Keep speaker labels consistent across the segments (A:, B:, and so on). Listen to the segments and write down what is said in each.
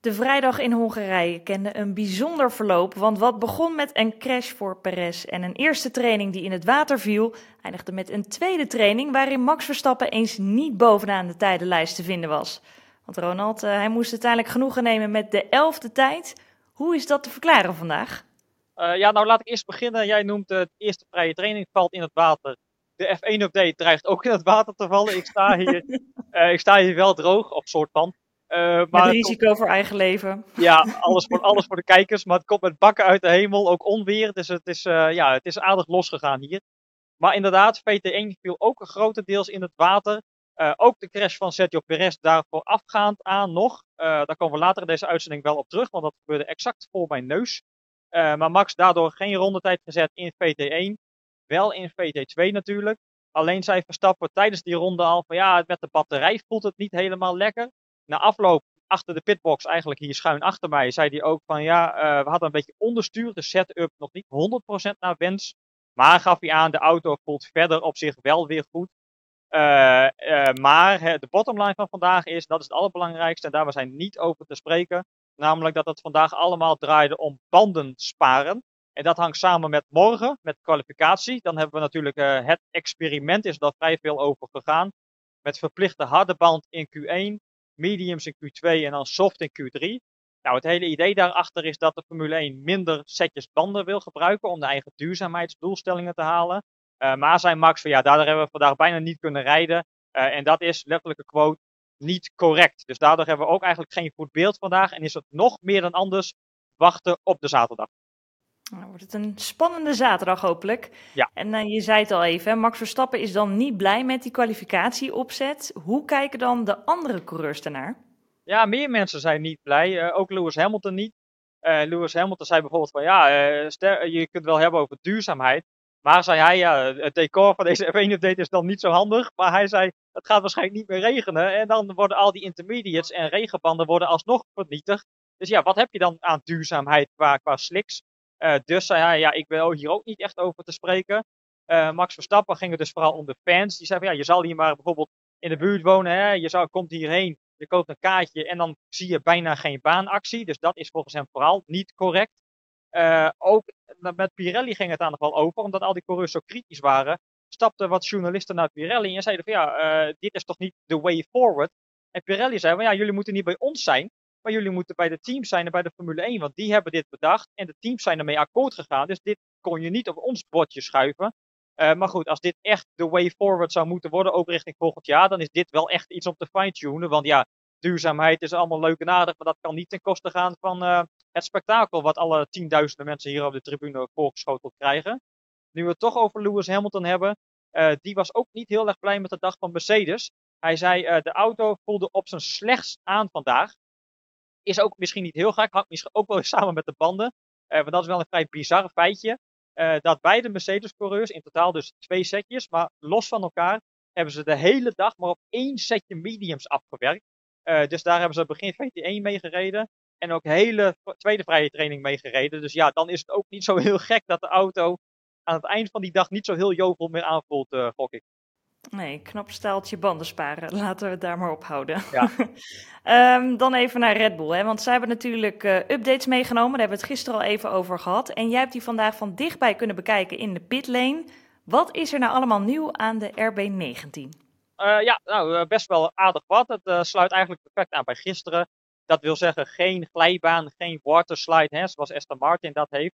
A: De vrijdag in Hongarije kende een bijzonder verloop, want wat begon met een crash voor Perez en een eerste training die in het water viel, eindigde met een tweede training waarin Max Verstappen eens niet bovenaan de tijdenlijst te vinden was. Want Ronald, uh, hij moest uiteindelijk genoegen nemen met de elfde tijd. Hoe is dat te verklaren vandaag?
B: Uh, ja, nou laat ik eerst beginnen. Jij noemt de eerste vrije training valt in het water. De F1-update dreigt ook in het water te vallen. Ik sta hier, uh, ik sta hier wel droog, of soort van.
A: Uh, met risico voor eigen leven.
B: Ja, alles voor, alles voor de kijkers. Maar het komt met bakken uit de hemel, ook onweer. Dus het is, uh, ja, het is aardig losgegaan hier. Maar inderdaad, VT1 viel ook grotendeels in het water. Uh, ook de crash van Sergio Perez daarvoor afgaand aan nog. daar komen we later in deze uitzending wel op terug, want dat gebeurde exact voor mijn neus. maar Max daardoor geen rondetijd gezet in VT1. Wel in VT2 natuurlijk. Alleen zei Verstappen tijdens die ronde al van ja, met de batterij voelt het niet helemaal lekker na afloop achter de pitbox, eigenlijk hier schuin achter mij, zei hij ook van ja, uh, we hadden een beetje onderstuur, de setup nog niet 100% naar wens. Maar gaf hij aan, de auto voelt verder op zich wel weer goed. Uh, uh, maar de bottomline van vandaag is, dat is het allerbelangrijkste en daar we zijn niet over te spreken. Namelijk dat het vandaag allemaal draaide om banden sparen. En dat hangt samen met morgen, met kwalificatie. Dan hebben we natuurlijk het experiment, is daar vrij veel over gegaan. Met verplichte harde band in Q1 mediums in Q2 en dan soft in Q3. Nou, het hele idee daarachter is dat de Formule 1 minder setjes banden wil gebruiken om de eigen duurzaamheidsdoelstellingen te halen. Uh, maar zei Max van ja, daardoor hebben we vandaag bijna niet kunnen rijden. Uh, en dat is letterlijke quote niet correct. Dus daardoor hebben we ook eigenlijk geen goed beeld vandaag. En is het nog meer dan anders wachten op de zaterdag.
A: Nou, wordt het een spannende zaterdag hopelijk. Ja. En uh, je zei het al even, Max Verstappen is dan niet blij met die kwalificatieopzet. Hoe kijken dan de andere coureurs ernaar?
B: Ja, meer mensen zijn niet blij. Uh, ook Lewis Hamilton niet. Uh, Lewis Hamilton zei bijvoorbeeld van ja, je kunt wel hebben over duurzaamheid. Maar zei hij, ja, het decor van deze F1-update is dan niet zo handig. Maar hij zei, het gaat waarschijnlijk niet meer regenen. En dan worden al die intermediates en regenbanden worden alsnog vernietigd. Dus ja, wat heb je dan aan duurzaamheid qua, qua slicks? Uh, dus zei hij, ja, ik wil hier ook niet echt over te spreken. Uh, Max Verstappen ging het dus vooral om de fans. Die zei van, ja, je zal hier maar bijvoorbeeld in de buurt wonen. Hè? Je zou, komt hierheen, je koopt een kaartje en dan zie je bijna geen baanactie. Dus dat is volgens hem vooral niet correct. Uh, ook met Pirelli ging het daar nog wel over, omdat al die coureurs zo kritisch waren. Stapten wat journalisten naar Pirelli en zeiden van ja, dit is toch niet the way forward. En Pirelli zei van ja, jullie moeten niet bij ons zijn. Maar jullie moeten bij de teams zijn en bij de Formule 1, want die hebben dit bedacht en de teams zijn ermee akkoord gegaan. Dus dit kon je niet op ons bordje schuiven. Uh, maar goed, als dit echt de way forward zou moeten worden, ook richting volgend jaar, dan is dit wel echt iets om te fine-tunen. Want ja, duurzaamheid is allemaal leuk en aardig, maar dat kan niet ten koste gaan van uh, het spektakel wat alle tienduizenden mensen hier op de tribune voorgeschoteld krijgen. Nu we het toch over Lewis Hamilton hebben, uh, die was ook niet heel erg blij met de dag van Mercedes. Hij zei, de auto voelde op zijn slechtst aan vandaag. Is ook misschien niet heel gek, hangt misschien ook wel samen met de banden. Uh, want dat is wel een vrij bizar feitje. Uh, dat beide Mercedes-coureurs, in totaal dus twee setjes, maar los van elkaar, hebben ze de hele dag maar op één setje mediums afgewerkt. Uh, dus daar hebben ze begin VT1 mee gereden. En ook hele tweede vrije training mee gereden. Dus ja, dan is het ook niet zo heel gek dat de auto aan het eind van die dag niet zo heel jovel meer aanvoelt, gok ik.
A: Nee, knap staaltje banden sparen. Laten we het daar maar op houden. Ja. um, dan even naar Red Bull. Hè? Want zij hebben natuurlijk uh, updates meegenomen. Daar hebben we het gisteren al even over gehad. En jij hebt die vandaag van dichtbij kunnen bekijken in de pitlane. Wat is er nou allemaal nieuw aan de RB19?
B: Uh, ja, nou, uh, best wel aardig wat. Het sluit eigenlijk perfect aan bij gisteren. Dat wil zeggen geen glijbaan, geen waterslide, hè, zoals Aston Martin dat heeft.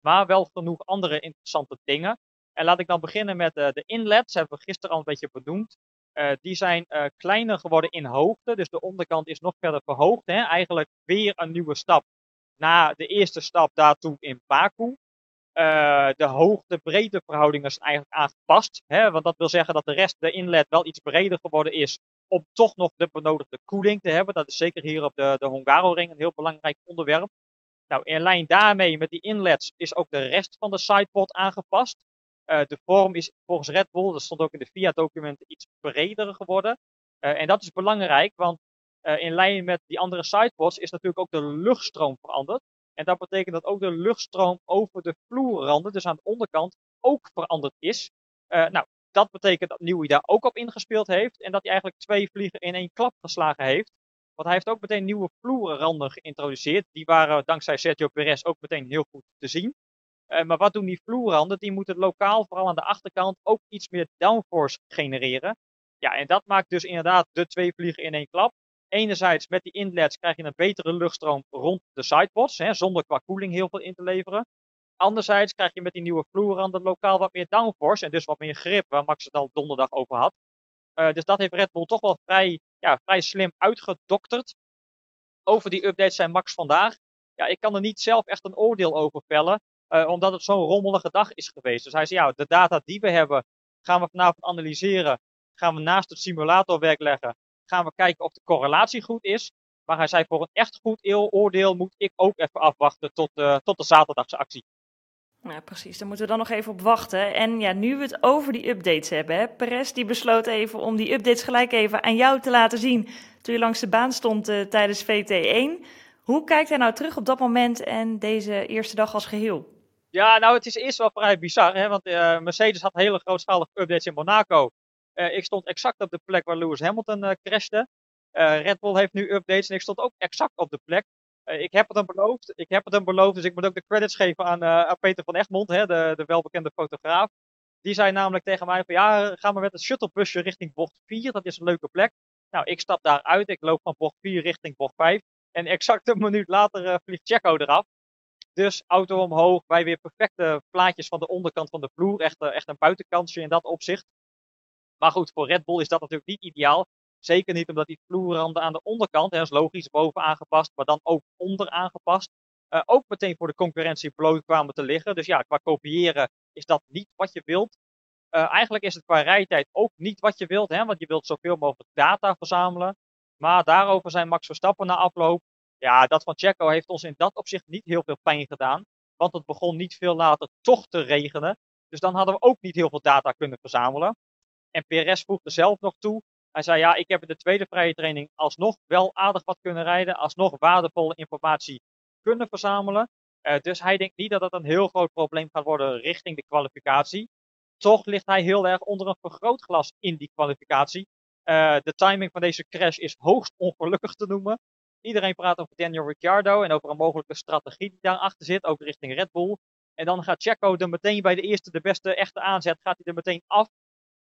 B: Maar wel genoeg andere interessante dingen. En laat ik dan beginnen met uh, de inlets. Hebben we gisteren al een beetje benoemd. Uh, die zijn uh, kleiner geworden in hoogte. Dus de onderkant is nog verder verhoogd. Hè? Eigenlijk weer een nieuwe stap na de eerste stap daartoe in Baku. de hoogte-breedte verhoudingen zijn eigenlijk aangepast. Hè? Want dat wil zeggen dat de rest, de inlet, wel iets breder geworden is. om toch nog de benodigde koeling te hebben. Dat is zeker hier op de, de Hungaroring een heel belangrijk onderwerp. Nou, in lijn daarmee met die inlets is ook de rest van de sidepod aangepast. Uh, de vorm is volgens Red Bull, dat stond ook in de FIA-documenten, iets breder geworden. Uh, en dat is belangrijk, want uh, in lijn met die andere sidepods is natuurlijk ook de luchtstroom veranderd. En dat betekent dat ook de luchtstroom over de vloerranden, dus aan de onderkant, ook veranderd is. nou, dat betekent dat Nieuwie daar ook op ingespeeld heeft. En dat hij eigenlijk twee vliegen in één klap geslagen heeft. Want hij heeft ook meteen nieuwe vloerranden geïntroduceerd. Die waren dankzij Sergio Perez ook meteen heel goed te zien. Uh, maar wat doen die vloerranden? Die moeten lokaal, vooral aan de achterkant, ook iets meer downforce genereren. Ja, en dat maakt dus inderdaad de twee vliegen in één klap. Enerzijds met die inlets krijg je een betere luchtstroom rond de sidepods, hè, zonder qua koeling heel veel in te leveren. Anderzijds krijg je met die nieuwe vloerranden lokaal wat meer downforce en dus wat meer grip, waar Max het al donderdag over had. Uh, dus dat heeft Red Bull toch wel vrij, ja, vrij slim uitgedokterd. Over die updates zijn Max vandaag. Ja, ik kan er niet zelf echt een oordeel over vellen, omdat het zo'n rommelige dag is geweest. Dus hij zei, ja, de data die we hebben, gaan we vanavond analyseren. Gaan we naast het simulatorwerk leggen. Gaan we kijken of de correlatie goed is. Maar hij zei, voor een echt goed oordeel moet ik ook even afwachten tot, uh, tot de zaterdagse actie.
A: Ja, precies. Daar moeten we dan nog even op wachten. En ja, nu we het over die updates hebben, hè, Perez die besloot even om die updates gelijk even aan jou te laten zien toen je langs de baan stond uh, tijdens VT1. Hoe kijkt hij nou terug op dat moment en deze eerste dag als geheel?
B: Ja, nou het is eerst wel vrij bizar, hè, want uh, Mercedes had hele grootschalige updates in Monaco. Uh, ik stond exact op de plek waar Lewis Hamilton crashte. Red Bull heeft nu updates en ik stond ook exact op de plek ik heb het hem beloofd. Ik heb het hem beloofd, dus ik moet ook de credits geven aan, uh, aan Peter van Egmond, hè, de, de welbekende fotograaf. Die zei namelijk tegen mij van ja, gaan we met het shuttlebusje richting bocht 4. Dat is een leuke plek. Nou, ik stap daar uit. Ik loop van bocht 4 richting bocht 5. En exact een minuut later uh, vliegt Checo eraf. Dus auto omhoog. Wij weer perfecte plaatjes van de onderkant van de vloer. Echt, echt een buitenkansje in dat opzicht. Maar goed, voor Red Bull is dat natuurlijk niet ideaal. Zeker niet omdat die vloerranden aan de onderkant, hè, is logisch, boven aangepast, maar dan ook onder aangepast. Uh, ook meteen voor de concurrentie bloot kwamen te liggen. Dus ja, qua kopiëren is dat niet wat je wilt. Uh, eigenlijk is het qua rijtijd ook niet wat je wilt, hè, want je wilt zoveel mogelijk data verzamelen. Maar daarover zijn Max Verstappen na afloop. Ja, dat van Checo heeft ons in dat opzicht niet heel veel pijn gedaan. Want het begon niet veel later toch te regenen. Dus dan hadden we ook niet heel veel data kunnen verzamelen. En Perez voegde zelf nog toe hij zei, ja, ik heb in de tweede vrije training alsnog wel aardig wat kunnen rijden, alsnog waardevolle informatie kunnen verzamelen. Uh, dus hij denkt niet dat dat een heel groot probleem gaat worden richting de kwalificatie. Toch ligt hij heel erg onder een vergrootglas in die kwalificatie. Uh, de timing van deze crash is hoogst ongelukkig te noemen. Iedereen praat over Daniel Ricciardo en over een mogelijke strategie die daarachter zit, ook richting Red Bull. En dan gaat Checo er meteen bij de eerste, de beste echte aanzet, gaat hij er meteen af.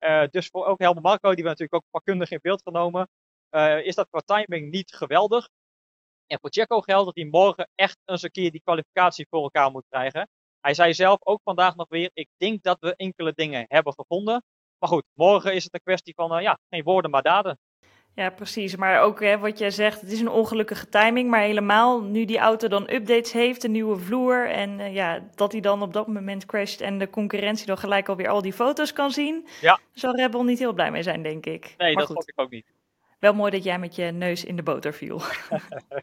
B: Uh, dus voor ook Helmut Marco, die we natuurlijk ook vakkundig in beeld genomen, uh, is dat qua timing niet geweldig. En voor Checo geldt dat hij morgen echt eens een keer die kwalificatie voor elkaar moet krijgen. Hij zei zelf ook vandaag nog weer, ik denk dat we enkele dingen hebben gevonden. Maar goed, morgen is het een kwestie van, uh, ja, geen woorden maar daden.
A: Ja, precies. Maar ook hè, wat jij zegt, het is een ongelukkige timing. Maar helemaal nu die auto dan updates heeft, een nieuwe vloer. En uh, ja, dat hij dan op dat moment crasht en de concurrentie dan gelijk alweer al die foto's kan zien.
B: Ja.
A: Zal Rebel niet heel blij mee zijn, denk ik.
B: Nee, maar dat vond ik ook niet.
A: Wel mooi dat jij met je neus in de boter viel.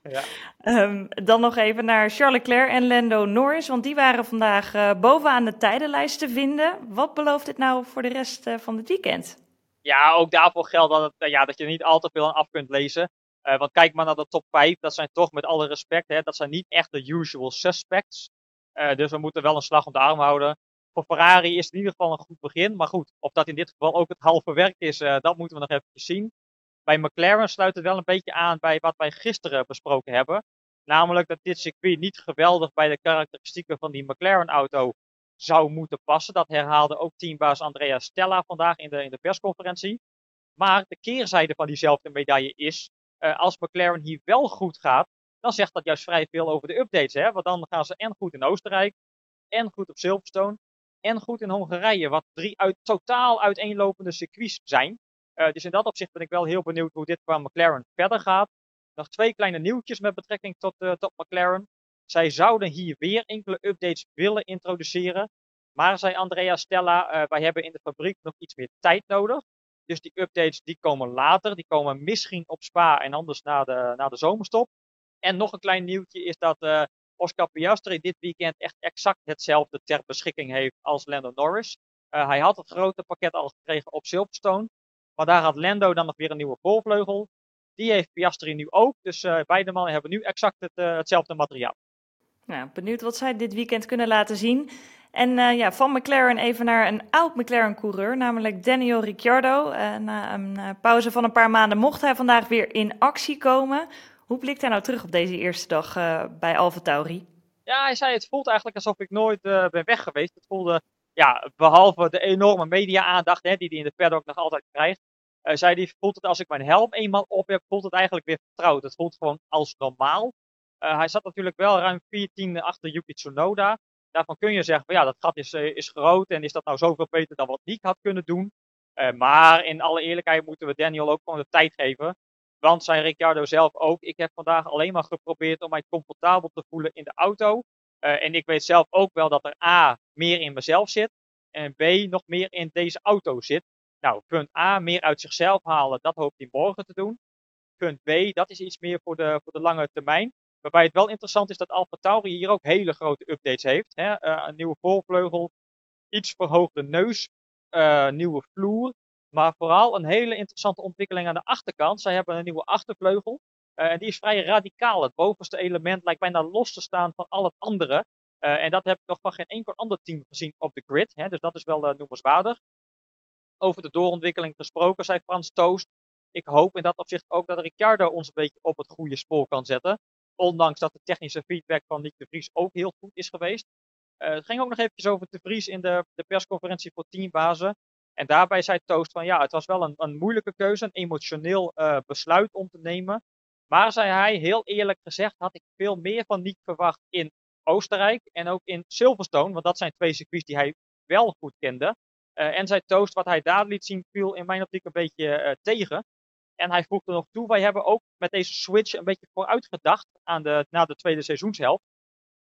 A: ja. um, dan nog even naar Charles Leclerc en Lando Norris, want die waren vandaag uh, bovenaan de tijdenlijst te vinden. Wat belooft dit nou voor de rest uh, van het weekend?
B: Ja, ook daarvoor geldt dat, eh, ja, dat je er niet al te veel aan af kunt lezen. Uh, want kijk maar naar de top 5, dat zijn toch met alle respect, hè, dat zijn niet echt de usual suspects. Uh, dus we moeten wel een slag om de arm houden. Voor Ferrari is het in ieder geval een goed begin. Maar goed, of dat in dit geval ook het halve werk is, dat moeten we nog even zien. Bij McLaren sluit het wel een beetje aan bij wat wij gisteren besproken hebben. Namelijk dat dit circuit niet geweldig bij de karakteristieken van die McLaren-auto zou moeten passen. Dat herhaalde ook teambaas Andrea Stella vandaag in de, in de persconferentie. Maar de keerzijde van diezelfde medaille is, uh, als McLaren hier wel goed gaat, dan zegt dat juist vrij veel over de updates. Hè? Want dan gaan ze en goed in Oostenrijk, en goed op Silverstone, en goed in Hongarije. Wat drie uit, totaal uiteenlopende circuits zijn. Uh, dus in dat opzicht ben ik wel heel benieuwd hoe dit qua McLaren verder gaat. Nog twee kleine nieuwtjes met betrekking tot, uh, tot McLaren. Zij zouden hier weer enkele updates willen introduceren. Maar zei Andrea Stella, uh, wij hebben in de fabriek nog iets meer tijd nodig. Dus die updates die komen later. Die komen misschien op Spa en anders na de, na de zomerstop. En nog een klein nieuwtje is dat uh, Oscar Piastri dit weekend echt exact hetzelfde ter beschikking heeft als Lando Norris. Uh, hij had het grote pakket al gekregen op Silverstone. Maar daar had Lando dan nog weer een nieuwe voorvleugel. Die heeft Piastri nu ook. Dus beide mannen hebben nu exact het, hetzelfde materiaal.
A: Nou, benieuwd wat zij dit weekend kunnen laten zien. En uh, ja, van McLaren even naar een oud McLaren-coureur, namelijk Daniel Ricciardo. Uh, na een uh, pauze van een paar maanden mocht hij vandaag weer in actie komen. Hoe blikt hij nou terug op deze eerste dag bij Alfa?
B: Ja, hij zei het voelt eigenlijk alsof ik nooit ben weg geweest. Het voelde, ja, behalve de enorme media-aandacht die hij in de paddock nog altijd krijgt, zei hij, voelt het als ik mijn helm eenmaal op heb, voelt het eigenlijk weer vertrouwd. Het voelt gewoon als normaal. Hij zat natuurlijk wel ruim 14 achter Yuki Tsunoda daarvan kun je zeggen, ja, dat gat is, eh, is groot en is dat nou zoveel beter dan wat Nick had kunnen doen. Uh, maar in alle eerlijkheid moeten we Daniel ook gewoon de tijd geven. Want zei Ricciardo zelf ook, ik heb vandaag alleen maar geprobeerd om mij comfortabel te voelen in de auto. En ik weet zelf ook wel dat er A, meer in mezelf zit. En B, nog meer in deze auto zit. Nou, punt A, meer uit zichzelf halen, dat hoopt hij morgen te doen. Punt B, dat is iets meer voor de, voor de lange termijn. Waarbij het wel interessant is dat Alfa Tauri hier ook hele grote updates heeft. Hè? Uh, een nieuwe voorvleugel, iets verhoogde neus, uh, nieuwe vloer. Maar vooral een hele interessante ontwikkeling aan de achterkant. Zij hebben een nieuwe achtervleugel. Uh, en die is vrij radicaal. Het bovenste element lijkt bijna los te staan van al het andere. en dat heb ik nog van geen enkel ander team gezien op de grid. Hè? Dus dat is wel noemenswaardig. Over de doorontwikkeling gesproken, zei Frans Toost. Ik hoop in dat opzicht ook dat Ricciardo ons een beetje op het goede spoor kan zetten. Ondanks dat de technische feedback van Nick de Vries ook heel goed is geweest. Uh, het ging ook nog eventjes over de Vries in de, de persconferentie voor teambazen. En daarbij zei Toost van ja, het was wel een, een moeilijke keuze, een emotioneel uh, besluit om te nemen. Maar zei hij, heel eerlijk gezegd, had ik veel meer van Nick verwacht in Oostenrijk en ook in Silverstone. Want dat zijn twee circuits die hij wel goed kende. Uh, en zei Toost, wat hij daar liet zien, viel in mijn optiek een beetje tegen. En hij voegde nog toe, wij hebben ook met deze switch een beetje vooruit gedacht aan de, na de tweede seizoenshelft.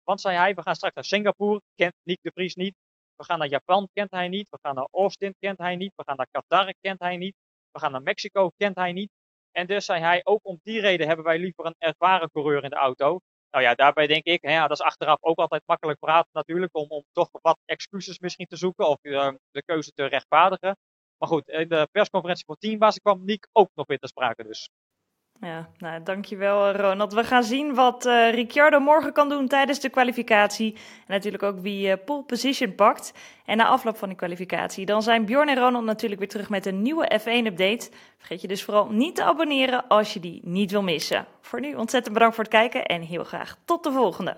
B: Want zei hij, we gaan straks naar Singapore, kent Nick de Vries niet. We gaan naar Japan, kent hij niet. We gaan naar Austin, kent hij niet. We gaan naar Qatar, kent hij niet. We gaan naar Mexico, kent hij niet. En dus zei hij, ook om die reden hebben wij liever een ervaren coureur in de auto. Nou ja, daarbij denk ik, hè, dat is achteraf ook altijd makkelijk praten natuurlijk, om, om toch wat excuses misschien te zoeken of uh, de keuze te rechtvaardigen. Maar goed, in de persconferentie voor teambaas kwam Nick ook nog weer te sprake dus.
A: Ja, nou, dankjewel Ronald. We gaan zien wat uh, Ricciardo morgen kan doen tijdens de kwalificatie. En natuurlijk ook wie uh, pole position pakt. En na afloop van die kwalificatie, dan zijn Bjorn en Ronald natuurlijk weer terug met een nieuwe F1-update. Vergeet je dus vooral niet te abonneren als je die niet wil missen. Voor nu ontzettend bedankt voor het kijken en heel graag tot de volgende.